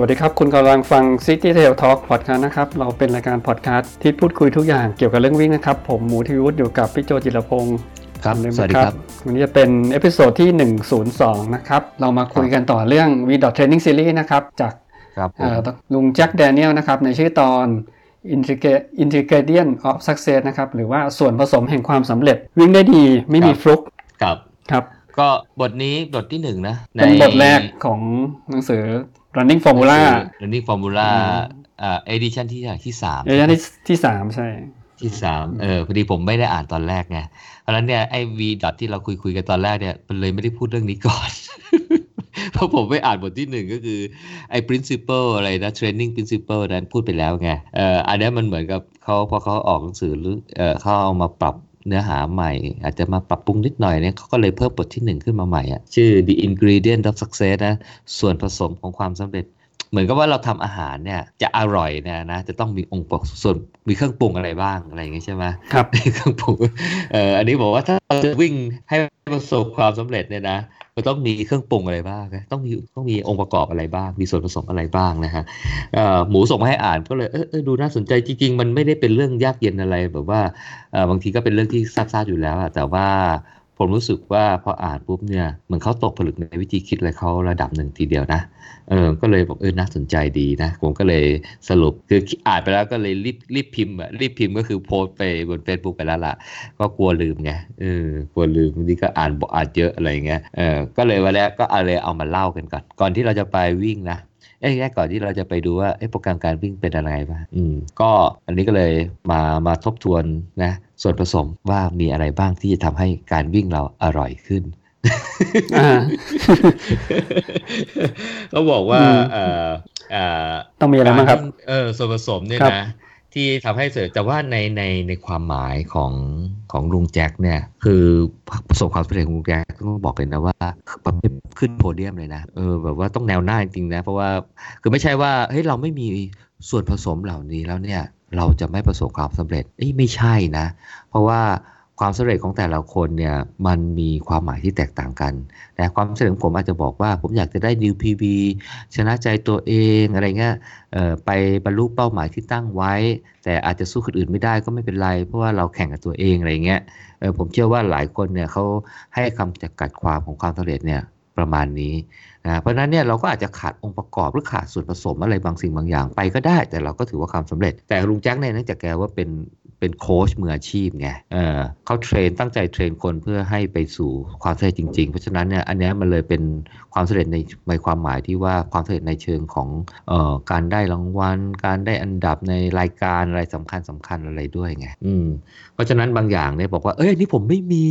สวัสดีครับ คุณกำลังฟัง City Trail Talk Podcast นะครับ เราเป็นรายการพอดแคสต์ที่พูดคุยทุกอย่างเกี่ยวกับเรื่องวิ่งนะครับ ผมหมูทิวุฒิอยู่กับพี่โจจิรพงศ์ครับเหมือนสวัสดีเมครับ วันนี้จะเป็น episode ที่ 102 นะครับ เรามาคุยกันต่อเรื่อง V Training Series นะครับ จากครับผมเอ่อลุงแจ็คแดเนียลนะครับ ในชื่อตอน Integra- Ingredient of Success นะครับ หรือว่าส่วนผสมแห่งความสำเร็จ วิ่งได้ดีไม่มีฟลุกครับ ครับ ก็บทนี้บทที่หนึ่งนะ เป็นบทแรกของหนังสือ running formula running formula อืมอ่า edition ที่ที่สามเอเจนที่ที่สามใช่ ที่สามเออพอดีผมไม่ได้อ่านตอนแรกไงเพราะฉะนั้นเนี่ยไอ้ v dot ที่เราคุยคุยกันตอนแรกเนี่ยมันเลยไม่ได้พูดเรื่องนี้ก่อน เพราะผมไปอ่านบทที่หนึ่งก็คือไอ้ principle อะไรนะ training principle นั้นพูดไปแล้วไงเอออันเนี้ยมันเหมือนกับเขาพอเขาออกหนังสือหรือเออเขาเอามาปรับ เนื้อหาใหม่ อาจจะมาปรับปรุงนิดหน่อยเนี่ยเขาก็เลยเพิ่มบทที่หนึ่งขึ้นมาใหม่อะชื่อ the ingredient of success นะส่วนผสมของความสำเร็จ เหมือนกับว่าเราทำอาหารเนี่ยจะอร่อยเนี่ยนะจะต้องมีองค์ประกอบส่วนมีเครื่องปรุงอะไรบ้างอะไรอย่างเงี้ยใช่ไหมครับเครื่องปรุงเอ่ออันนี้บอกว่าถ้าเราจะวิ่งให้ประสบความสำเร็จเนี่ยนะ มันต้องมีเครื่องปรุงอะไรบ้างนะต้องมีต้องมีองค์ประกอบอะไรบ้าง มีส่วนผสมอะไรบ้างนะฮะหมูส่งมาให้อ่านก็เลยเออดูน่าสนใจจริง ๆ มันไม่ได้เป็นเรื่องยากเย็นอะไรแบบว่าบางทีก็เป็นเรื่องที่ทราบๆอยู่แล้วอะแต่ว่า ผมรู้สึกว่าพออ่านปุ๊บเนี่ยเหมือนเขาตกผลึกในวิธีคิดอะไรเขาระดับหนึ่งทีเดียวนะเออก็เลยบอกเออน่าสนใจดีนะผมก็เลยสรุปคืออ่านไปแล้วก็เลยรีบรีบพิมพ์อะรีบพิมพ์ก็คือโพสต์ไปบน Facebook ไปแล้วล่ะ ก็กลัวลืมไงเออกลัวลืมบางทีก็อ่านบอกอ่านเยอะอะไรเงี้ยเออก็เลยวันแรกก็เอาเลยเอามาเล่ากันก่อนก่อนที่เราจะไปวิ่งนะ เอ้ยแค่ก่อนที่เราจะไปดูว่าเอ้โปรแกรมการวิ่งเป็นอะไรบ้างอืมก็อันนี้ก็เลยมามาทบทวนนะส่วนผสมว่ามีอะไรบ้างที่จะทำให้การวิ่งเราอร่อยขึ้นอ่าเขาบอกว่าอืมเอ่อเอ่อต้องมีอะไรบ้างครับกเออส่วนผสมเนี่ยครับนะที่ทำให้เสริมแต่ว่าในในในความหมายของ ของลุงแจ็คเนี่ยคือประสบความสำเร็จของลุงแจ็คต้องบอกเลยนะว่าประเภทขึ้นโพเดียมเลยนะเออแบบว่าต้องแนวหน้าจริงๆนะ เพราะว่าคือไม่ใช่ว่าเฮ้ยเราไม่มีส่วนผสมเหล่านี้แล้วเนี่ยเราจะไม่ประสบความสำเร็จเอ้ไม่ใช่นะ เพราะว่า ความสำเร็จของแต่ละคนเนี่ยมันมีความหมายที่แตกต่างกันแต่ความสำเร็จของผมอาจจะบอกว่าผมอยากจะได้ new PB ชนะใจตัวเองอะไรเงี้ยไปบรรลุเป้าหมายที่ตั้งไว้ แต่อาจจะสู้คนอื่นไม่ได้ก็ไม่เป็นไร เพราะว่าเราแข่งกับตัวเองอะไรเงี้ยผมเชื่อว่าหลายคนเนี่ยเขาให้คำจำกัดความของความสำเร็จเนี่ยประมาณนี้นะเพราะนั้นเนี่ยเราก็อาจจะขาดองค์ประกอบหรือขาดส่วนผสมอะไรบางสิ่งบางอย่างไปก็ได้ แต่เราก็ถือว่าความสำเร็จ แต่ลุงแจ็คเนี่ยเนื่องจากแกว่าเป็น เป็นโค้ชมืออาชีพไงเออเขาเทรนตั้งใจเทรนคนเพื่อให้ไปสู่ความสำเร็จจริง ๆ เพราะฉะนั้นเนี่ยอันนี้มันเลยเป็นความสำเร็จในในความหมายที่ว่าความสำเร็จในเชิงของเอ่อการได้รางวัล การได้อันดับในรายการอะไรสำคัญสำคัญอะไรด้วยไงอืมเพราะฉะนั้นบางอย่างเนี่ยบอกว่าเอ้ยอันนี่ผมไม่มี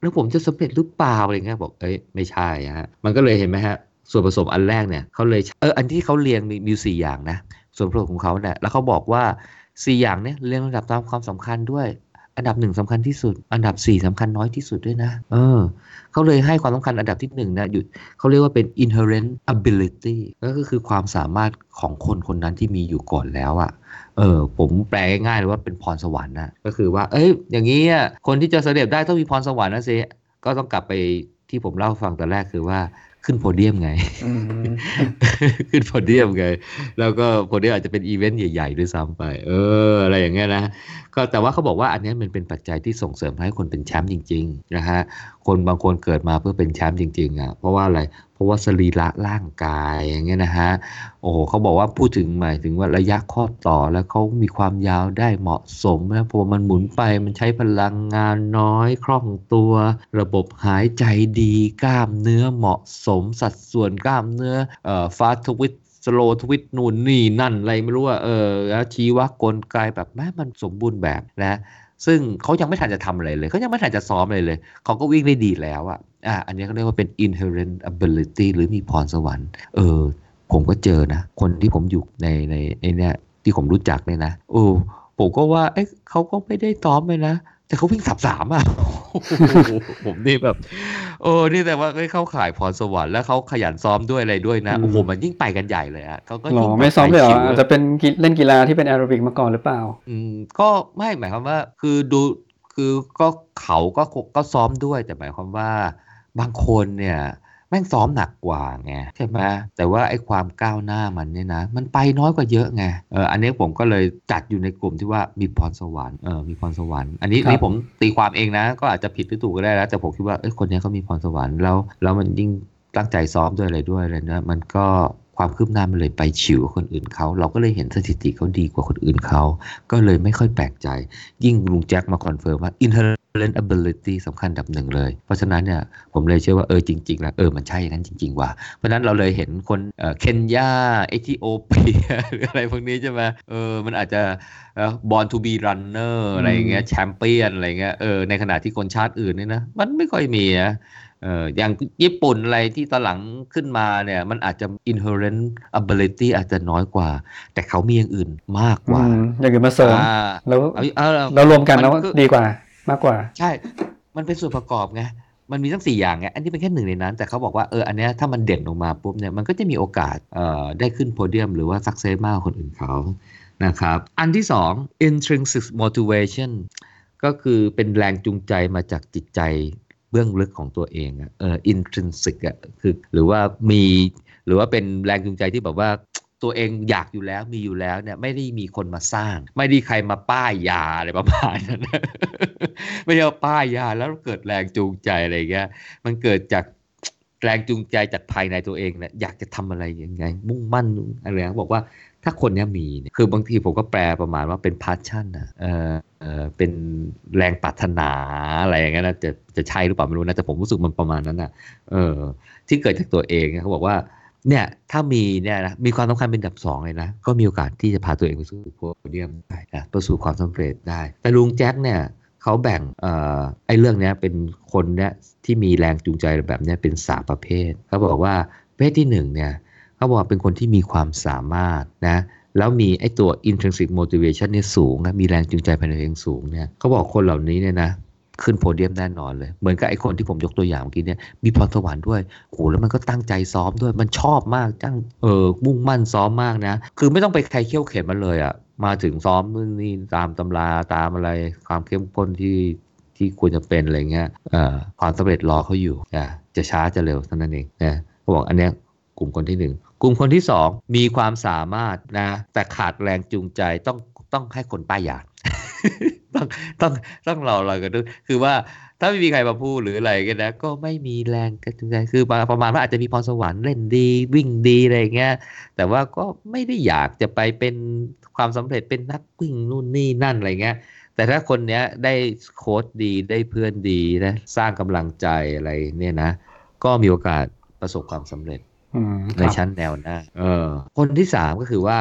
แล้วผมจะสำเร็จหรือเปล่าอะไรเงี้ยบอกเอ้ยไม่ใช่ฮะมันก็เลยเห็นไหมฮะส่วนผสมอันแรกเนี่ยเขาเลยเอออันที่เขาเรียงมีมีสี่อย่างนะส่วนผสมของเขาเนี่ยแล้วเขาบอกว่า สี่อย่างเนี่ยเรียงลำดับตามความสำคัญด้วย อันดับหนึ่งสำคัญที่สุด อันดับสี่สำคัญน้อยที่สุดด้วยนะ เออเขาเลยให้ความสำคัญอันดับที่หนึ่งนะอยู่เขาเรียกว่าเป็น inherent ability ก็คือความสามารถของคนคนนั้นที่มีอยู่ก่อนแล้วอะเออผมแปลง่ายๆเลยว่าเป็นพรสวรรค์นะก็คือว่า เอ้ย อย่างนี้คนที่จะเสำเร็จได้ต้องมีพรสวรรค์นะสิก็ต้องกลับไปที่ผมเล่าฟังตอนแรกคือว่า ขึ้นโพเดียมไงอืมขึ้นโพเดียมไง แล้วก็โพเดียมอาจจะเป็นอีเวนต์ใหญ่ๆด้วยซ้ำไป เออ อะไรอย่างเงี้ยนะ ก็แต่ว่าเขาบอกว่าอันเนี้ยมันเป็นปัจจัยที่ส่งเสริมให้คนเป็นแชมป์จริง ๆ นะฮะ คนบางคนเกิดมาเพื่อเป็นแชมป์จริง ๆอะ เพราะว่าอะไร เพราะว่าสรีระร่างกายอย่างเงี้ยนะฮะ โอ้โหเขาบอกว่าพูดถึงหมายถึงว่าระยะข้อต่อแล้วเขามีความยาวได้เหมาะสมนะเพราะว่ามันหมุนไปมันใช้พลังงานน้อยคล่องตัว ระบบหายใจดีกล้ามเนื้อเหมาะสมสัดส่วนกล้ามเนื้อเอ่อฟาสทวิตสโลทวิตนู่นนี่นั่นอะไรไม่รู้อะเออแล้วชี้ว่ากลไกแบบแม้มันสมบูรณ์แบบนะซึ่งเขายังไม่ทันจะทำอะไรเลยเขายังไม่ทันจะซ้อมอะไรเลย เขาก็วิ่งได้ดีแล้วอะอะอันนี้เขาเรียกว่าเป็น inherent ability หรือมีพรสวรรค์ เออ ผมก็เจอนะ คนที่ผมอยู่ในในไอเนี่ยที่ผมรู้จักเนี่ยนะ โอ้ผมก็ว่าเอ๊ะเขาก็ไม่ได้ซ้อมเลยนะ แต่เขาวิ่งสับสามอะผมนี่แบบโอ้นี่แต่ว่าเอ้ยเข้าข่ายพรสวรรค์แล้วเขาขยันซ้อมด้วยอะไรด้วยนะอืมโอ้โหมันยิ่งไปกันใหญ่เลยอะเขาก็หรยิ่องไม่ซ้อมเลยเหรอชิวอาจจะเป็นกีเล่นกีฬาที่เป็นแอโรบิกมาก่อนหรือเปล่า อืมก็ไม่หมายความว่า คือดูคือก็เขาก็ก็ซ้อมด้วยแต่หมายความว่าบางคนเนี่ย แม่งซ้อมหนักกว่าไงใช่ไหมแต่ว่าไอ้ความก้าวหน้ามันเนี่ยนะ มันไปน้อยกว่าเยอะไงเอออันนี้ผมก็เลยจัดอยู่ในกลุ่มที่ว่ามีพรสวรรค์เออมีพรสวรรค์อันนี้ครับนี่ผมตีความเองนะ ก็อาจจะผิดหรือถูกก็ได้แล้ว แต่ผมคิดว่าเอ้ยคนเนี้ยเขามีพรสวรรค์แล้วแล้วมันยิ่งตั้งใจซ้อมด้วยอะไรด้วยอะไรนะมันก็ความคืบหน้ามันเลยไปฉิวกว่าคนอื่นเขา เราก็เลยเห็นสถิติเขาดีกว่าคนอื่นเขา ก็เลยไม่ค่อยแปลกใจ ยิ่งลุงแจ็คมา confirm ว่า inherent ability สำคัญอันดับหนึ่งเลย เพราะฉะนั้นเนี่ยผมเลยเชื่อว่าเออจริงๆแล้วเออมันใช่อย่างนั้นจริง ๆ ว่ะเพราะฉะนั้นเราเลยเห็นคนเอ่อเคนยาเอธิโอเปียหรืออะไรพวกนี้ใช่ไหมเออมันอาจจะเอ่อ born to be runner อะไรอย่างเงี้ยแชมเปี้ยนอะไรเงี้ยเออในขณะที่คนชาติอื่นเนี่ยนะมันไม่ค่อยมีนะเอออย่างญี่ปุ่นอะไรที่ตอนหลังขึ้นมาเนี่ยมันอาจจะ inherent ability อาจจะน้อยกว่า แต่เขามีอย่างอื่นมากกว่าอืมอย่างอื่นมาเสริมอ่าแล้วเอาเอาเอาเรารวมกันแล้วมันคือดีกว่า มากกว่า ใช่ มันเป็นส่วนประกอบไงมันมีทั้งสี่อย่างไง อันนี้เป็นแค่หนึ่งในนั้น แต่เขาบอกว่า เออ อันนี้ถ้ามันเด่นออกมาปุ๊บเนี่ย มันก็จะมีโอกาส เอ่อ ได้ขึ้นโพเดียมหรือว่าสักเซสมากกว่าคนอื่นเขา นะครับ อันที่สอง intrinsic motivation ก็คือเป็นแรงจูงใจมาจากจิตใจเบื้องลึกของตัวเองอะเออ intrinsic อะคือ หรือว่ามี หรือว่าเป็นแรงจูงใจที่แบบว่า ตัวเองอยากอยู่แล้วมีอยู่แล้วเนี่ยไม่ได้มีคนมาสร้าง ไม่ได้ใครมาป้ายยาอะไรประมาณนั้นไม่ได้ว่าป้ายยาแล้วเกิดแรงจูงใจอะไรเงี้ยมันเกิดจากแรงจูงใจจากภายในตัวเองเนี่ยอยากจะทำอะไรยังไง มุ่งมั่นอะไรนะบอกว่าถ้าคนนี้มีเนี่ยคือบางทีผมก็แปลประมาณว่าเป็นพาชั่นอะเออเออเป็นแรงปรารถนาอะไรอย่างเงี้ยนะจะจะใช่หรือเปล่าไม่รู้นะแต่ผมรู้สึกมันประมาณนั้นอะเออที่เกิดจากตัวเองเนี่ยเขาบอกว่า เนี่ยถ้ามีเนี่ยนะมีความสำคัญเป็นดับสองเลยนะ ก็มีโอกาสที่จะพาตัวเองไปสู่โพเดียมได้นะประสู่ความสำเร็จได้ แต่ลุงแจ็คเนี่ยเขาแบ่งออไอ้เรื่องนี้เป็นคนเนี่ยที่มีแรงจูงใจแบบเนี้ยเป็นสามประเภทเขาบอกว่าประเภทที่หนึ่งเนี่ยเขาบอกเป็นคนที่มีความสามารถนะแล้วมีไอ้ตัว intrinsic motivation เนี่ยสูงนะมีแรงจูงใจภายในตัวเองสูงเนี่ยเขาบอกคนเหล่านี้เนี่ยนะ ขึ้นโพเดียมแน่นอนเลย เหมือนกับไอ้คนที่ผมยกตัวอย่างเมื่อกี้เนี่ยมีพรสวรรค์ด้วยโหแล้วมันก็ตั้งใจซ้อมด้วยมันชอบมากตั้งเออมุ่งมั่นซ้อมมากนะ คือไม่ต้องไปใครเขี่ยวเข็นมันเลยอะ่ะมาถึงซ้อมนี่ตามตำราตามอะไรความเข้มข้นที่ที่ควรจะเป็นอะไรเงี้ยออความสำเร็จรอเขาอยู่อะจะช้าจะเร็วเท่านั้นเองนะเขาบอกอันเนี้ยกลุ่มคนที่หนึ่งกลุ่มคนที่สองมีความสามารถนะแต่ขาดแรงจูงใจต้องต้องให้คนป้ายยา ต้องต้องต้องรอเรากันด้วยคือว่าถ้าไม่มีใครมาพูดหรืออะไรกันนะ ก็ไม่มีแรงกระตุ้นใจคือประประมาณว่าอาจจะมีพรสวรรค์เล่นดีวิ่งดีอะไรอย่างเงี้ยแต่ว่าก็ไม่ได้อยากจะไปเป็นความสำเร็จเป็นนักวิ่งนู่นนี่นั่นอะไรเงี้ยแต่ถ้าคนเนี้ยได้โค้ดดีได้เพื่อนดีนะสร้างกำลังใจอะไรเนี่ยนะ ก็มีโอกาสประสบความสำเร็จอืมคในรับชั้นแนวหน้าเออคนที่สามก็คือว่า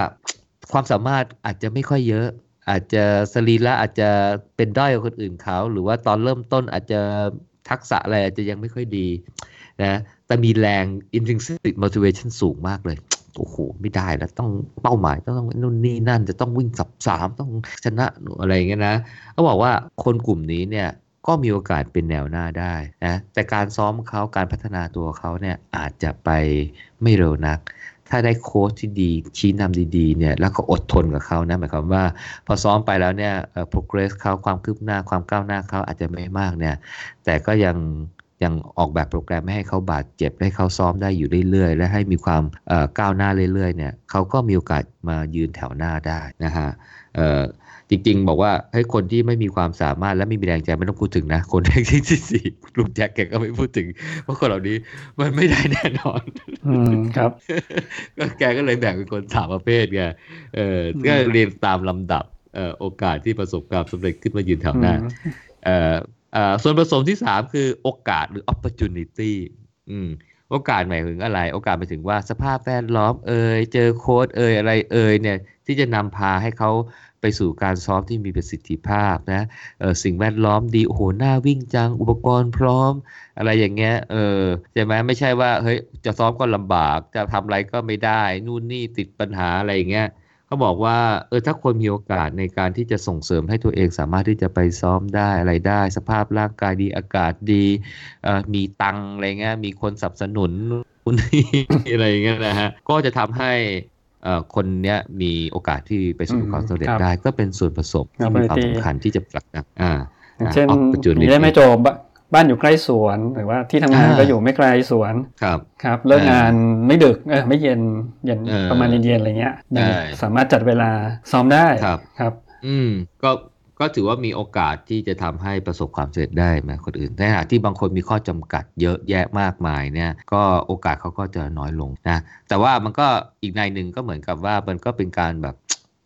ความสามารถอาจจะไม่ค่อยเยอะ อาจจะสรีระอาจจะเป็นด้อยกว่าคนอื่นเขา หรือว่าตอนเริ่มต้นอาจจะทักษะอะไรอาจจะยังไม่ค่อยดีนะแต่มีแรง intrinsic motivation สูงมากเลย โอ้โห ไม่ได้แล้วต้องเป้าหมายต้องนู่นนี่นั่นจะต้องวิ่งสับสามต้องชนะอะไรอย่างเงี้ยนะเขาบอกว่าคนกลุ่มนี้เนี่ยก็มีโอกาสเป็นแนวหน้าได้นะแต่การซ้อมเขาการพัฒนาตัวเขาเนี่ยอาจจะไปไม่เร็วนัก ถ้าได้โค้ชที่ดีชี้นำดีๆเนี่ยแล้วก็อดทนกับเขานะหมายความว่า พอซ้อมไปแล้วเนี่ยเอ่อ progress เขาความคืบหน้าความก้าวหน้าเขาอาจจะไม่มากเนี่ย แต่ก็ยังยังออกแบบโปรแกรมไม่ให้เขาบาดเจ็บให้เขาซ้อมได้อยู่เรื่อยๆ และให้มีความเอ่อก้าวหน้าเรื่อยๆเนี่ยเขาก็มีโอกาสมายืนแถวหน้าได้นะฮะเอ่อ จริง ๆ บอกว่าเฮ้ยคนที่ไม่มีความสามารถและไม่มีแรงใจไม่ต้องพูดถึงนะ คนที่ที่สี่ลุงแจ็คแกก็ไม่พูดถึง เพราะคนเหล่านี้มันไม่ได้แน่นอน อืมครับ ก็แกก็เลยแบ่งเป็นคนสามประเภทไงเอออืมก็เรียนตามลำดับเอ่อโอกาสที่ประสบความสำเร็จขึ้นมายืนแถวหน้าอืมเอ่อเอ่อส่วนผสมที่สามคือโอกาสหรือ opportunity อืมโอกาสหมายถึงอะไร โอกาสหมายถึงว่าสภาพแวดล้อมเอ่ยเจอโค้ดเอ่ยอะไรเอ่ยเนี่ย ที่จะนำพาให้เขาไปสู่การซ้อมที่มีประสิทธิภาพนะสิ่งแวดล้อมดีโอ้โหหน้าวิ่งจังอุปกรณ์พร้อม อะไรอย่างเงี้ยเออใช่ไหมไม่ใช่ว่าเฮ้ยจะซ้อมก็ลำบากจะทำอะไรก็ไม่ได้ นู่นนี่ติดปัญหาอะไรอย่างเงี้ยเขาบอกว่าเออถ้าคนมีโอกาสในการที่จะส่งเสริมให้ตัวเองสามารถที่จะไปซ้อมได้อะไรได้ สภาพร่างกายดีอากาศดีออมีตังอะไรเงี้ยมีคนสนับสนุนนู่นนี่อะไรเงี้ยนะฮะก็จะทำให้ คนเนี้ยมีโอกาสที่ไปสู่อืมความสำเร็จครับได้ก็เป็นส่วนผสมที่มีความ Opportunity สำคัญที่จะผลักดันอ่าอย่างเช่น opportunity มีได้ไหม่โจบบ้านอยู่ใกล้สวนหรือว่าที่ทำงานอ่าก็อยู่ไม่ไกลสวนครับครับเลิกเอองานไม่ดึกเออไม่เย็นเย็นเออประมาณเย็นๆอะไรเงี้ยยังใช่สามารถจัดเวลาซ้อมได้ครับครับ อืมก็ ก็ถือว่ามีโอกาสที่จะทำให้ประสบความสำเร็จได้ไหมคนอื่นในขณะที่บางคนมีข้อจำกัดเยอะแยะมากมายเนี่ยก็โอกาสเขาก็จะน้อยลงนะแต่ว่ามันก็อีกในหนึ่งก็เหมือนกับว่ามันก็เป็นการแบบ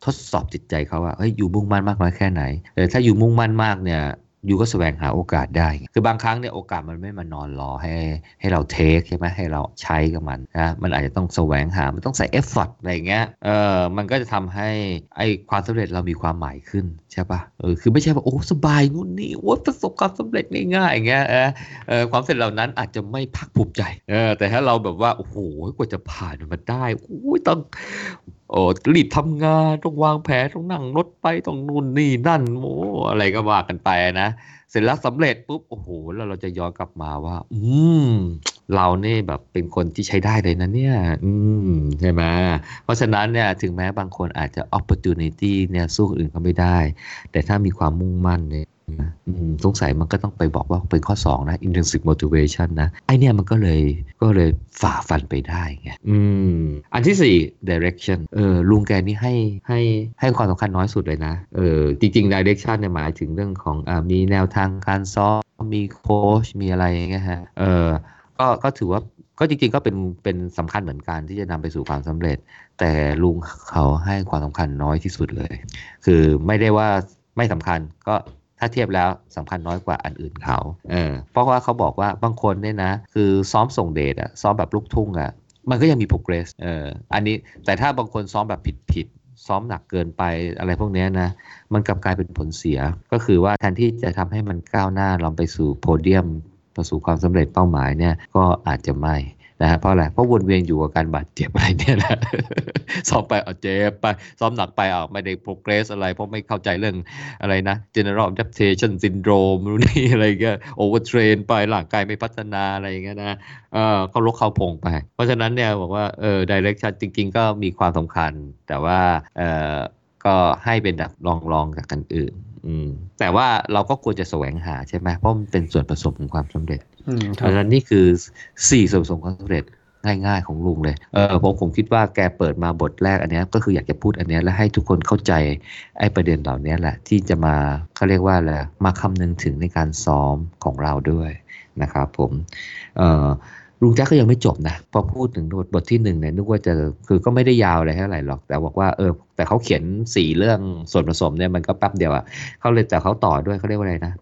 ทดสอบจิตใจเขาว่าเฮ้ยอยู่มุ่งมั่นมากน้อยแค่ไหนเออถ้าอยู่มุ่งมั่นมากเนี่ย ยู่ก็แสวงหาโอกาสได้ คือบางครั้งเนี่ยโอกาสมันไม่มานอนรอให้ให้เราเทคใช่ไหมให้เราใช้กับมันนะมันอาจจะต้องแสวงหา มันต้องใส่เอฟฟอร์ตอะไรเงี้ยเออมันก็จะทำให้ไอความสำเร็จเรามีความหมายขึ้นใช่ปะเออคือไม่ใช่ว่าโอ้สบายนู่นนี่โอ้ประสบความสำเร็จง่ายๆอย่างเงี้ยเออเออความสำเร็จเหล่านั้นอาจจะไม่ภาคภูมิใจเออแต่ถ้าเราแบบว่าโอ้โหกว่าจะผ่านมันได้โอ้ยต้อง โอ้รีบทำงานต้องวางแผนต้องนั่งรถไปต้องนู่นนี่นั่นโอ้อะไรก็ว่ากันไปนะ เสร็จแล้วสำเร็จปุ๊บโอ้โหแล้วเราจะย้อนกลับมาว่า อืม เราเนี่ยแบบเป็นคนที่ใช้ได้เลยนะเนี่ย อืมใช่ไหมเพราะฉะนั้นเนี่ยถึงแม้บางคนอาจจะ opportunity เนี่ยสู้คนอื่นเขาไม่ได้ แต่ถ้ามีความมุ่งมั่นเนี่ย สงสัยมันก็ต้องไปบอกว่าเป็นข้อ 2 นะ intrinsic motivation นะ ไอเนี่ยมันก็เลยก็เลยฝ่าฟันไปได้ไงอืมอันที่ 4 direction เออลุงแกนี่ให้ให้ให้ความสำคัญน้อยสุดเลยนะเออจริงๆ direction เนี่ยหมายถึงเรื่องของอมีแนวทางการซ้อม มีโค้ชมีอะไรอย่างเงี้ยฮะเออก็ก็ถือว่าก็จริงๆก็เป็นเป็นสำคัญเหมือนกันที่จะนำไปสู่ความสำเร็จ แต่ลุงเขาให้ความสำคัญน้อยที่สุดเลย คือไม่ได้ว่าไม่สำคัญก็ ถ้าเทียบแล้วสำคัญน้อยกว่าอันอื่นเขาเออเพราะว่าเขาบอกว่าบางคนเนี่ยนะ คือซ้อมส่งเดชอะซ้อมแบบลูกทุ่งอะมันก็ยังมี progress เอออันนี้แต่ถ้าบางคนซ้อมแบบผิดผิดซ้อมหนักเกินไปอะไรพวกนี้นะ มันกลับกลายเป็นผลเสีย ก็คือว่าแทนที่จะทำให้มันก้าวหน้าลองไปสู่โพเดียมประสู่ความสำเร็จเป้าหมายเนี่ยก็อาจจะไม่ นะฮะเพราะอะไรเพราะวนเวียนอยู่กับการบาดเจ็บอะไรเนี่ยนะซ้อมไปเอาเจ็บไปซ้อมหนักไปเอาไม่ได้ progress อะไร เพราะไม่เข้าใจเรื่องอะไรนะ general adaptation syndrome รู้นี่อะไรเงี้ย overtrain ไปร่างกายไม่พัฒนาอะไรอย่างเงี้ยนะเออเขาลกเขาพงไป เพราะฉะนั้นเนี่ยบอกว่าเออ direction จริง ๆ ก็มีความสำคัญ แต่ว่าเออก็ให้เป็นแบบลองๆกกันอื่นแต่ว่าเราก็ควรจะแสวงหาใช่ไหมเพราะมันเป็นส่วนผสมของความสำเร็จ เพรับราะฉะนั้นนี่คือ4ส่วนผสมความสำเร็จง่ายๆของลุงเลยเออผมผมคิดว่าแกเปิดมาบทแรกอันนี้ก็คืออยากจะพูดอันนี้และให้ทุกคนเข้าใจไอ้ประเด็นเหล่านี้แหละ ที่จะมาเขาเรียกว่าอะไรมาคำนึงถึงในการซ้อมของเราด้วยนะครับผมเออลุงแจ๊กก็ยังไม่จบนะพอพูดถึงบทบทที่หนึ่งเนี่ยนึกว่าจะคือก็ไม่ได้ยาวอะไรเท่าไหร่หรอก แต่บอกว่าเออแต่เขาเขียนสี่เรื่องส่วนผสมเนี่ยมันก็แป๊บเดียวอะเขาเลยแต่เขาต่อด้วยเขาเรียกว่าอะไรนะ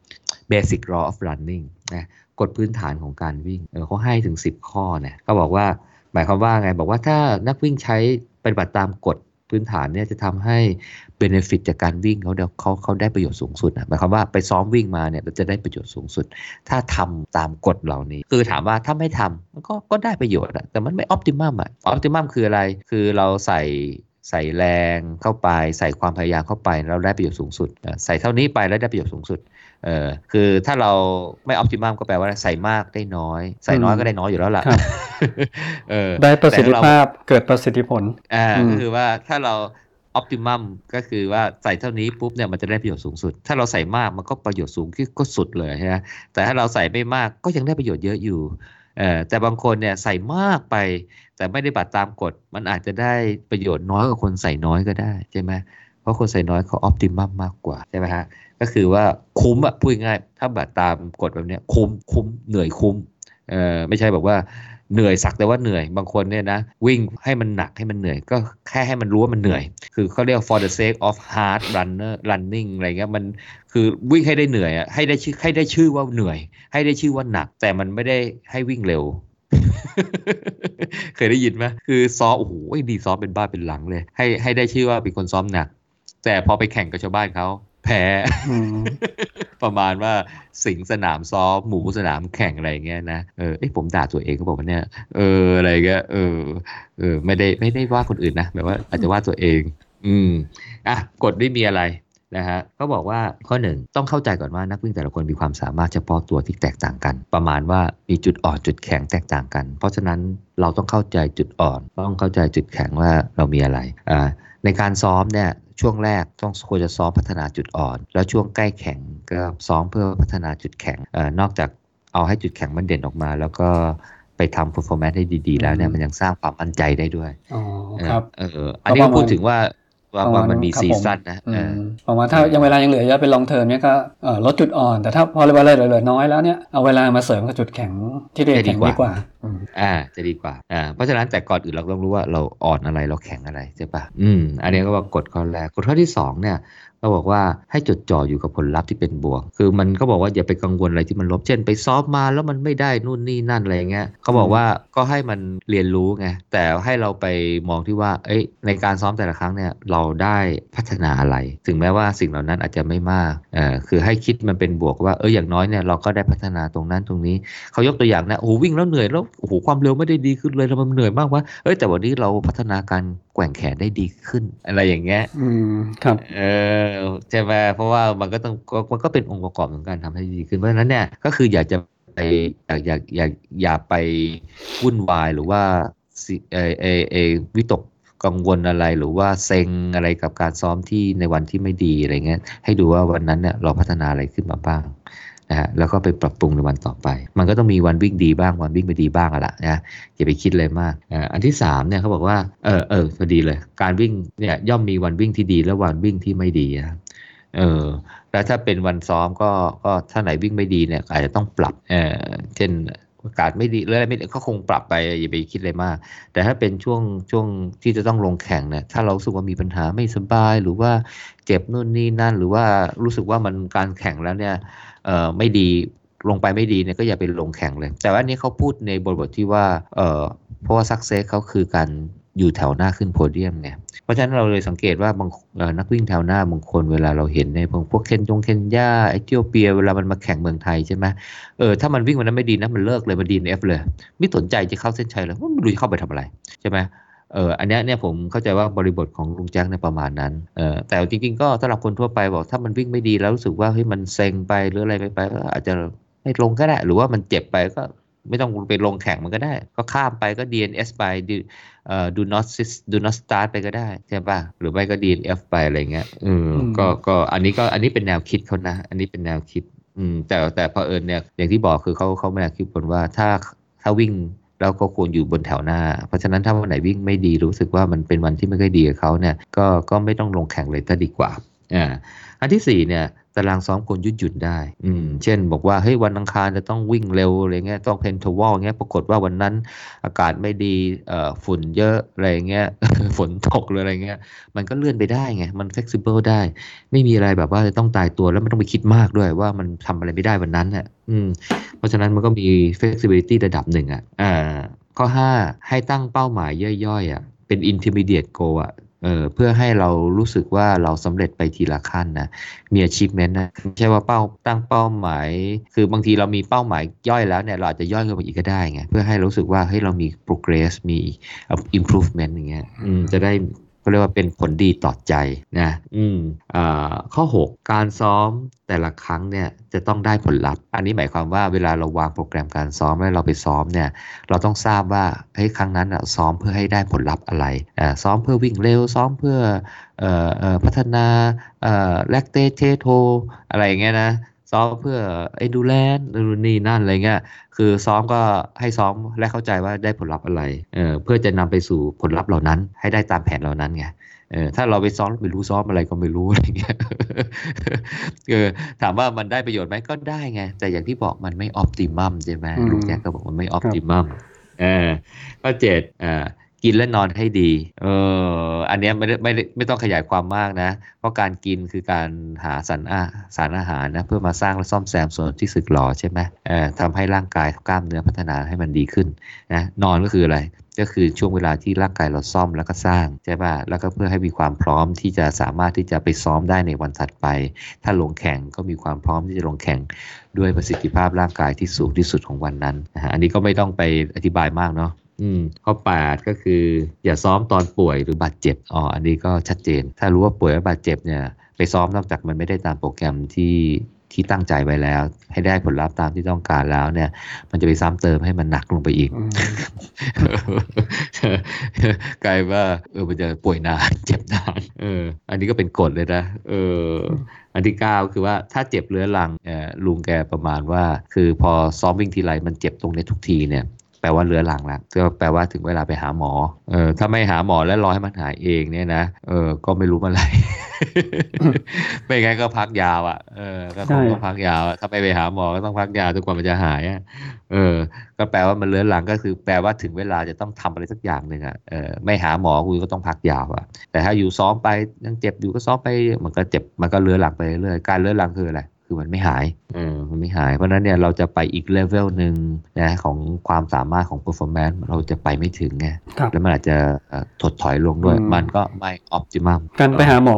basic law of running นะ กฎพื้นฐานของการวิ่งเขาให้ถึง 10 ข้อเนี่ยเขาบอกว่าหมายความว่าไงบอกว่าถ้านักวิ่งใช้ปฏิบัติตามกฎพื้นฐานเนี่ยจะทำให้ benefit จากการวิ่งเขาเดี๋ยวเขาเขาได้ประโยชน์สูงสุดนะหมายความว่าไปซ้อมวิ่งมาเนี่ยเราจะได้ประโยชน์สูงสุด ถ้าทำตามกฎเหล่านี้ คือถามว่าถ้าไม่ทำมันก็ก็ได้ประโยชน์อะแต่มันไม่ optimum อะ optimum คืออะไร คือเราใส่ ใส่แรงเข้าไป ใส่ความพยายามเข้าไปเราได้ประโยชน์สูงสุดเออใส่เท่านี้ไปแล้วได้ประโยชน์สูงสุดเออคือถ้าเราไม่ออ t ติมัมก็แปลว่าใส่มากได้น้อย ใส่น้อยอืมก็ได้น้อยอยู่แล้วล่ะครับเออได้ประสิทธิแต่ถ้เภาพเกิดประสิทธิผลอ่าอืมก็คือว่าถ้าเราออ t ติมัมก็คือว่าใส่เท่านี้ปุ๊บเนี่ยมันจะได้ประโยชน์สูงสุด ถ้าเราใส่มากมันก็ประโยชน์สูงขึ้นก็สุดเลยใช่ไหมแต่ถ้าเราใส่ไม่มากก็ยังได้ประโยชน์เยอะอยู่เออ แต่บางคนเนี่ยใส่มากไป แต่ไม่ได้บัตรตามกฎ มันอาจจะได้ประโยชน์น้อยกว่าคนใส่น้อยก็ได้ใช่ไหมเพราะคนใส่น้อยเขาออพติมัมมากกว่าใช่ไหมฮะก็คือว่าคุ้มอะพูดง่ายถ้าบัตามกฎแบบเนี้ยคุ้มคุ้มเหนื่อยคุ้มเออไม่ใช่แบบว่า เหนื่อยสักแต่ว่าเหนื่อยบางคนเนี่ยนะวิ่งให้มันหนักให้มันเหนื่อย ก็แค่ให้มันรู้ว่ามันเหนื่อย คือเขาเรียกว่า for the sake of hard runner running อะไรเงี้ยมันคือวิ่งให้ได้เหนื่อยอะให้ได้ชื่อให้ได้ชื่อว่าเหนื่อย ให้ได้ชื่อว่าหนัก แต่มันไม่ได้ให้วิ่งเร็วเคยได้ยินไหมคือซ้อมโอ้โหดีซ้อมเป็นบ้าเป็นหลังเลย ให้ให้ได้ชื่อว่าเป็นคนซ้อมหนัก แต่พอไปแข่งกับชาวบ้านเขา แพ้อืมประมาณว่าสิงสนามซ้อมหมูสนามแข่งอะไรอย่างเงี้ยนะเออเอ้ยผมด่าตัวเองก็บอกว่าเนี่ยเอออะไรเงี้ยเออเออไม่ได้ไม่ได้ว่าคนอื่นนะแบบว่าอาจจะว่าตัวเอง อืมอะกฎไม่มีอะไรนะฮะเขาบอกว่าข้อหนึ่งต้องเข้าใจก่อนว่านักวิ่งแต่ละคนมีความสามารถเฉพาะตัวที่แตกต่างกัน ประมาณว่ามีจุดอ่อนจุดแข็งแตกต่างกัน เพราะฉะนั้นเราต้องเข้าใจจุดอ่อน ต้องเข้าใจจุดแข็งว่าเรามีอะไรอ่าในการซ้อมเนี่ย ช่วงแรกต้องควรจะซ้อมพัฒนาจุดอ่อน แล้วช่วงใกล้แข่งก็ซ้อมเพื่อพัฒนาจุดแข็งเอ่อนอกจากเอาให้จุดแข็งมันเด่นออกมา แล้วก็ไปทำ performance ให้ดี ๆ แล้วเนี่ยอืมมันยังสร้างความมั่นใจได้ด้วยอ๋อเออครับเอออันนี้ก็ก็ประมาณพูดถึงว่า ว่าประมาณว่ามันมีครับซีผมซั่นนะอืเออมประมาณถ้ายังเวลายังเหลือเยอะเป็นลองเทอมเนี้ยก็เอ่อลดจุดอ่อน แต่ถ้าพอเวลาเหลือๆน้อยแล้วเนี่ยเอาเวลามาเสริมกับจุดแข็งที่เรียนจะดีแข็งกว่าดีกว่าอืมอ่าจะดีกว่าอ่าเพราะฉะนั้นแต่ก่อนอื่นเราต้องรู้ว่าเราอ่อนอะไรเราแข็งอะไรใช่ปะอืมอันนี้ก็ว่ากฎข้อแรกกฎข้อที่สองเนี่ย ก็บอกว่าให้จดจ่ออยู่กับผลลัพธ์ที่เป็นบวก คือมันก็บอกว่าอย่าไปกังวลอะไรที่มันลบ เช่น ไปซ้อมมาแล้วมันไม่ได้นู่นนี่นั่นอะไรเงี้ยเขาบอกว่าก็ให้มันเรียนรู้ไง แต่ให้เราไปมองที่ว่า เอ้ย ในการซ้อมแต่ละครั้งเนี่ยเราได้พัฒนาอะไร ถึงแม้ว่าสิ่งเหล่านั้นอาจจะไม่มากเอ่อคือให้คิดมันเป็นบวกว่า เอออย่างน้อยเนี่ยเราก็ได้พัฒนาตรงนั้นตรงนี้ เขายกตัวอย่างนะ โอ้โหวิ่งแล้วเหนื่อยแล้ว โอ้โหความเร็วไม่ได้ดีขึ้นเลยแล้วมันเหนื่อยมากวะเอ้ยแต่วันนี้เราพัฒนาการแกว่งแขนได้ดีขึ้น อะไรอย่างเงี้ย อืม ครับ เออใช่ไหมเพราะว่ามันก็ต้องก็มันก็เป็นองค์ประกอบของการทำให้ดีขึ้น เพราะฉะนั้นเนี่ยก็คืออยากจะไปอยากอยากอยากอย่าไปวุ่นวายหรือว่าสิเออเออเออวิตกกังวลอะไรหรือว่าเซ็งอะไรกับการซ้อมที่ในวันที่ไม่ดีอะไรเงี้ยให้ดูว่าวันนั้นเนี่ยเราพัฒนาอะไรขึ้นมาบ้าง นะฮะแล้วก็ไปปรับปรุงในวันต่อไป มันก็ต้องมีวันวิ่งดีบ้างวันวิ่งไม่ดีบ้างอะละนะอย่าไปคิดเลยมากอันที่สามเนี่ยเขาบอกว่าเออเออพอดีเลย การวิ่งเนี่ยย่อมมีวันวิ่งที่ดีและวันวิ่งที่ไม่ดีนะเออแล้วถ้าเป็นวันซ้อมก็ก็ถ้าไหนวิ่งไม่ดีเนี่ยอาจจะต้องปรับเออเช่น อากาศไม่ดีหรือะไรไม่ดีก็คงปรับไปอย่าไปคิดอะไรมาก แต่ถ้าเป็นช่วงช่วงที่จะต้องลงแข่งเนี่ยถ้าเราสึกว่ามีปัญหาไม่สบาย หรือว่าเจ็บนู่นนี่นั่น หรือว่ารู้สึกว่ามันการแข่งแล้วเนี่ยเออไม่ดีลงไปไม่ดีเนี่ยก็อย่าไปลงแข่งเลย แต่ว่าอันนี้เขาพูดในบทบทที่ว่าเออเพราะว่าสักเซสเขาคือการ อยู่แถวหน้าขึ้นโพเดียมไงเพราะฉะนั้นเราเลยสังเกตว่าบางนักวิ่งแถวหน้าบางคนเวลาเราเห็นในพวกพวกเคนจงเคนยาเอธิโอเปีย เวลามันมาแข่งเมืองไทยใช่ไหมเออถ้ามันวิ่งวันนั้นไม่ดีนะมันเลิกเลยมันดีเอฟเลย ไม่สนใจจะเข้าเส้นชัยเลยว่าไม่รู้จะเข้าไปทำอะไรใช่ไหมเอออันนี้เนี่ยผมเข้าใจว่าบริบทของลุงแจ็คในประมาณนั้นเออแต่จริงๆ ก็สำหรับคนทั่วไปบอกถ้ามันวิ่งไม่ดีแล้วรู้สึกว่าเฮ้ยมันเซ็งไปหรืออะไรไปไปก็อาจจะไม่ลงก็ได้หรือว่ามันเจ็บไปก็ ไม่ต้องไปลงแข่งมันก็ได้ ก็ข้ามไปก็ DNS ไปดูเอ่อ do not sis- do not start ไปก็ได้ใช่ป่ะหรือไม่ก็ DNF ไปอะไรเงี้ยเอออืมก็ก็อันนี้ก็อันนี้เป็นแนวคิดเขานะ อันนี้เป็นแนวคิดอืมแต่แต่พอเผอิญเนี่ยอย่างที่บอกคือเขาเขาไม่ได้คิดผลว่าถ้าถ้าวิ่งแล้วก็ควรอยู่บนแถวหน้า เพราะฉะนั้นถ้าวันไหนวิ่งไม่ดีรู้สึกว่ามันเป็นวันที่ไม่ค่อยดีกับเขาเนี่ยก็ก็ไม่ต้องลงแข่งเลยจะดีกว่าอ่าอันที่สี่เนี่ย ตารางซ้อมควรยืดหยุ่นได้ อืม เช่น บอกว่า เฮ้ย วันอังคารจะต้องวิ่งเร็วอะไรเงี้ย ต้องเพนทวอลเงี้ย ปรากฏว่าวันนั้นอากาศไม่ดี เอ่อ ฝุ่นเยอะอะไรเงี้ย ฝนตกหรืออะไรเงี้ย มันก็เลื่อนไปได้ไง มัน flexible ได้ ไม่มีอะไรแบบว่าจะต้องตายตัวแล้วไม่ต้องไปคิดมากด้วยว่ามันทำอะไรไม่ได้วันนั้นน่ะ อืม เพราะฉะนั้นมันก็มี flexibility ระดับหนึ่งอะ อ่า ข้อ 5 ให้ตั้งเป้าหมายย่อยๆอะเป็น intermediate goal อะ เออเพื่อให้เรารู้สึกว่าเราสำเร็จไปทีละขั้นนะมี achievement นะไม่ใช่ว่าเป้าตั้งเป้าหมาย คือบางทีเรามีเป้าหมายย่อยแล้วเนี่ยเราอาจจะย่อยขึ้นไปอีกก็ได้ไงเพื่อให้รู้สึกว่าเฮ้ยเรามี progress มี improvement อย่างเงี้ยจะได้ ก็เรียกว่าเป็นผลดีต่อใจนะอืมอ่าข้อ 6 การซ้อมแต่ละครั้งเนี่ยจะต้องได้ผลลัพธ์ อันนี้หมายความว่าเวลาเราวางโปรแกรมการซ้อมแล้วเราไปซ้อมเนี่ยเราต้องทราบว่าเฮ้ยครั้งนั้นอะซ้อมเพื่อให้ได้ผลลัพธ์อะไรอ่าซ้อมเพื่อวิ่งเร็วซ้อมเพื่อเอ่อพัฒนาเอ่อแลคเตเทโทอะไรอย่างเงี้ยนะ ซ้อมเพื่อเอดูแลนนู่นนี่นั่นอะไรเงี้ยคือซ้อมก็ให้ซ้อมและเข้าใจว่าได้ผลลัพธ์อะไรเออเพื่อจะนำไปสู่ผลลัพธ์เหล่านั้น ให้ได้ตามแผนเหล่านั้นไงเออถ้าเราไปซ้อมไม่รู้ซ้อมอะไรก็ไม่รู้อะไรเงี้ยเออถามว่ามันได้ประโยชน์ไหมก็ได้ไง แต่อย่างที่บอกมันไม่ออ t ติมัมใช่ไหมอืมลุงแจ็คก็บอกมันไม่ออ t ติมัมเออข้อเจ็ดอ่า กินและนอนให้ดี เออ อันเนี้ยไม่ได้ไม่ได้ไม่ต้องขยายความมากนะ เพราะการกินคือการหาสารอาสารอาหารนะเพื่อมาสร้างและซ่อมแซมส่วนที่สึกหรอใช่ไหมเอ่อทำให้ร่างกายกล้ามเนื้อพัฒนาให้มันดีขึ้นนะ นอนก็คืออะไร ก็คือช่วงเวลาที่ร่างกายเราซ่อมแล้วก็สร้างใช่ป่ะ แล้วก็เพื่อให้มีความพร้อมที่จะสามารถที่จะไปซ้อมได้ในวันถัดไป ถ้าลงแข่งก็มีความพร้อมที่จะลงแข่งด้วยประสิทธิภาพร่างกายที่สูงที่สุดของวันนั้นนะฮะ อันนี้ก็ไม่ต้องไปอธิบายมากเนาะ อืมข้อ 8 ก็คือ อย่าซ้อมตอนป่วยหรือบาดเจ็บอ๋ออันนี้ก็ชัดเจน ถ้ารู้ว่าป่วยและบาดเจ็บเนี่ยไปซ้อมนอกจากมันไม่ได้ตามโปรแกรมที่ที่ตั้งใจไว้แล้ว ให้ได้ผลลัพธ์ตามที่ต้องการแล้วเนี่ย มันจะไปซ้ำเติมให้มันหนักลงไปอีกอืมกลายว่าเออมันจะป่วยนานเจ็บนานเออ อันนี้ก็เป็นกฎเลยนะเออ อันที่เก้าคือว่าถ้าเจ็บเรื้อรังเออลุงแกประมาณว่า คือพอซ้อมวิ่งทีไรมันเจ็บตรงนี้ทุกทีเนี่ย แปลว่าเรื้อรังแล้วก็แปลว่าถึงเวลาไปหาหมอเออถ้าไม่หาหมอแล้วรอให้มันหายเองเนี่ยนะเออก็ไม่รู้เมื่อไหร่ไม่งั้นก็พักยาวอะเออก็คงต้องพักยาวถ้าไม่ไปหาหมอก็ต้องพักยาวจนกว่ามันจะหายอะเออ ก็แปลว่ามันเรื้อรังก็คือแปลว่าถึงเวลาจะต้องทำอะไรสักอย่างหนึ่งอะเออไม่หาหมอคุณก็ต้องพักยาวอะแต่ถ้าอยู่ซ้อมไปยังเจ็บอยู่ก็ซ้อมไปมันก็เจ็บมันก็เรื้อรังไปเรื่อยการเรื้อรังคืออะไร คือมันไม่หายเออมันไม่หาย เพราะฉะนั้นเนี่ยเราจะไปอีกเลเวลหนึ่งนะของความสามารถของ performance เราจะไปไม่ถึงไงครับแล้วมันอาจจะเอ่อถดถอยลงด้วยอืมมันก็ไม่ optimum การไปหาหมอ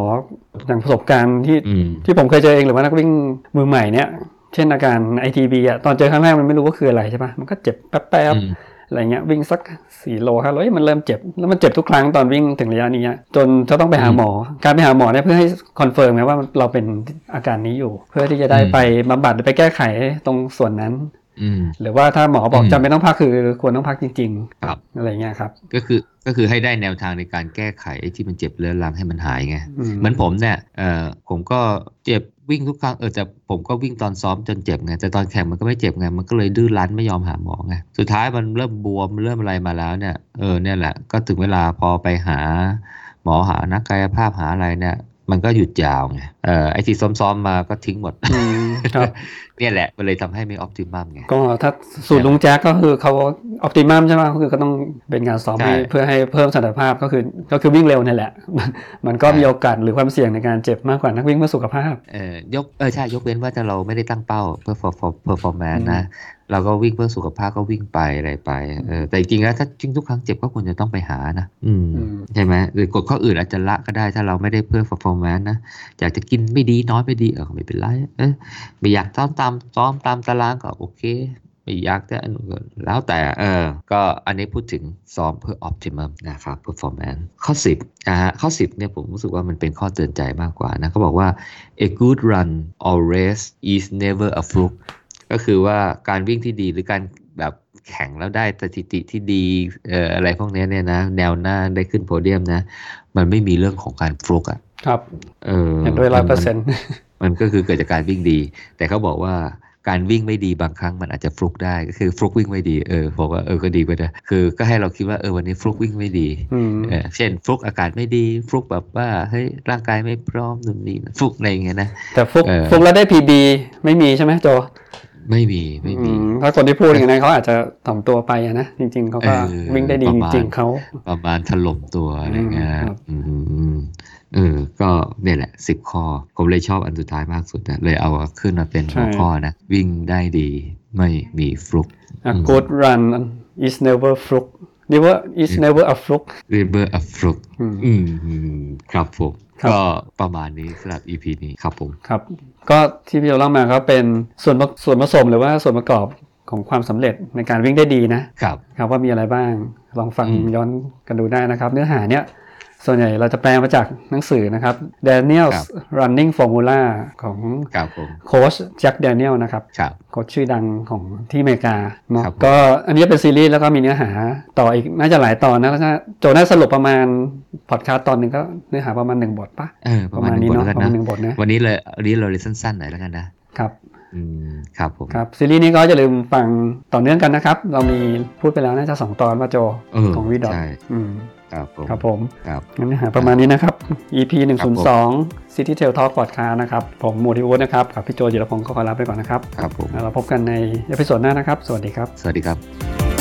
อย่างประสบการณ์ที่อืมที่ผมเคยเจอเองหรือว่านักวิ่งมือใหม่เนี่ย เช่นอาการ ITB อะ ตอนเจอครั้งแรกมันไม่รู้ว่าคืออะไรใช่ปะมันก็เจ็บแป๊บอืมๆ อะไรเงี้ยวิ่งสักสี่โลห้าโลเอ้ยมันเริ่มเจ็บแล้วมันเจ็บทุกครั้งตอนวิ่งถึงระยะนี้อะจนจะต้องไปหาหมอ การไปหาหมอเนี่ยเพื่อให้ confirm ไงว่าเราเป็นอาการนี้อยู่ เพื่อที่จะได้อืมไปบำบัดหรือไปแก้ไขตรงส่วนนั้นอืมหรือว่าถ้าหมอบอกอืมจำเป็นต้องพักคือควรต้องพักจริงครับๆอะไรเงี้ยครับ ก็คือก็คือให้ได้แนวทางในการแก้ไขไอ้ที่มันเจ็บเรื้อรังให้มันหายไงอืมเหมือนผมเนี่ยเอ่อผมก็เจ็บ วิ่งทุกครั้งเออแต่ผมก็วิ่งตอนซ้อมจนเจ็บไงแต่ตอนแข่งมันก็ไม่เจ็บไงมันก็เลยดื้อรั้นไม่ยอมหาหมอไงสุดท้ายมันเริ่มบวมเริ่มอะไรมาแล้วเนี่ยเออเนี่ยแหละก็ถึงเวลาพอไปหาหมอหานักกายภาพหาอะไรเนี่ย มันก็หยุดยาวไงเออไอ้ที่ซ้อมๆมาก็ทิ้งหมดอืมครับเนี่ยแหละ มันเลยทำให้ไม่ออ t ติมัมไง ก็ถ้าสูตรลุงแจ็คก็คือเขาออ t ติมัมใช่ไหมก็คือก็ต้องเป็นการซ้อมใช่ให้เพื่อให้เพิ่มสมรรถภาพก็คือก็คือวิ่งเร็วนี่แหละ มันมันก็ใช่มีโอกาสหรือความเสี่ยงในการเจ็บมากกว่านักวิ่งเพื่อสุขภาพ เออยกเออใช่ยกเว้นว่าถ้าเราไม่ได้ตั้งเป้าเพื่อ for for performance อืมนะ เราก็วิ่งเพื่อสุขภาพก็วิ่งไปอะไรไปเออแต่จริงๆแล้วถ้าจริงทุกครั้งเจ็บก็ควรจะต้องไปหานะอืมอืมใช่ไหมหรือกฎข้ออื่นอาจจะละก็ได้ถ้าเราไม่ได้เพื่อ performance นะอยากจะกินไม่ดีน้อยไม่ดีเออไม่เป็นไรเออไม่อยากซ้อมตามซ้อมตามตารางก็โอเคไม่อยากจะอันนู้นก็แล้วแต่เออก็อันนี้พูดถึงซ้อมเพื่อ optimum นะครับ performance ข้อ 10นะฮะข้อ 10เนี่ยผมรู้สึกว่ามันเป็นข้อเตือนใจมากกว่านะเขาบอกว่า a good run or race is never a fluke ก็คือว่าการวิ่งที่ดีหรือการแบบแข่งแล้วได้สถิติที่ดีเอ่ออะไรพวกเนี้ยเนี่ยนะ แนวหน้าได้ขึ้นโพเดียมนะ มันไม่มีเรื่องของการฟลุกอะครับเออเห็นด้วยร้อยเปอร์เซ็นมันต์มันก็คือเกิดจากการวิ่งดี แต่เขาบอกว่าการวิ่งไม่ดีบางครั้งมันอาจจะฟลุกได้ก็คือฟลุกวิ่งไม่ดีเออผมว่าเออก็ดีไปนะคือก็ให้เราคิดว่าเออวันนี้ฟลุกวิ่งไม่ดีอืมเออเช่นฟลุกอากาศไม่ดีฟลุกแบบว่าเฮ้ยร่างกายไม่พร้อมนู่นนี่ฟลุกอะไรอย่างเงี้ยนะแต่ฟุกเออฟุกแล้วได้ PB ไม่มีใช่ไหมโจ ไม่มีไม่มีอืถ้าคนที่พูดอย่างนั้นเขาอาจจะถ่อมตัวไปอะนะจริง ๆเขาก็เออวิ่งได้ดีประจมาณริงๆเขาประมาณถล่มตัวอะไรเงี้ยอืมครับอืมเออก็เนี่ยแหละสิบข้อ ผมเลยชอบอันสุดท้ายมากสุดนะเลยเอาขึ้นมาเป็นหัวข้อนะ วิ่งได้ดีไม่มีฟลุก A good run is never fluke never is never a fluke River of Fluke อืมอืมอืมครับผมครับ ก็ประมาณนี้สำหรับ EP นี้ครับผมครับ ก็ที่พี่โจเล่ามาก็เป็นส่วนผส่วนผสมหรือว่าส่วนประกอบของความสำเร็จในการวิ่งได้ดีนะครับครับว่ามีอะไรบ้างลองฟังอืมย้อนกันดูได้นะครับ เนื้อหาเนี้ย ส่วนใหญ่เราจะแปลมาจากหนังสือนะครับ Daniel's Running Formula ของครับผมโค้ชแจ็คแดเนียลนะครับครับโค้ชชื่อดังของที่อเมริกาเนาะครับผมก็อันนี้เป็นซีรีส์แล้วก็มีเนื้อหาต่ออีกน่าจะหลายตอนนะแล้วก็โจน่าสรุปประมาณพอดคาสต์ตอนหนึ่งก็เนื้อหาประมาณหนึ่งบทปะเออประมาณหนึ่งบทเนาะแล้วกันประมานะณหนึ่งบทนะวันนี้เลยวันนี้เราเลยสั้นๆหน่อยแล้วกันนะครับอืมครับผมครับซีรีส์นี้ก็อย่าลืมฟังต่อเนื่องกันนะครับ เรามีพูดไปแล้วน่าจะสองตอนว่าโจเออของวีดอทใช่อืมครับผมครับผมครับงั้นเนื้อหาประมาณนี้นะครับ EP 102 City Tail Talk Podcast นะครับ ผมมูทิวุฒินะครับ กับพี่โจจิรพงศ์ก็ขอลาไปก่อนนะครับ ครับผมแล้วเราพบกันในเอพิโซดหน้านะครับ สวัสดีครับ สวัสดีครับ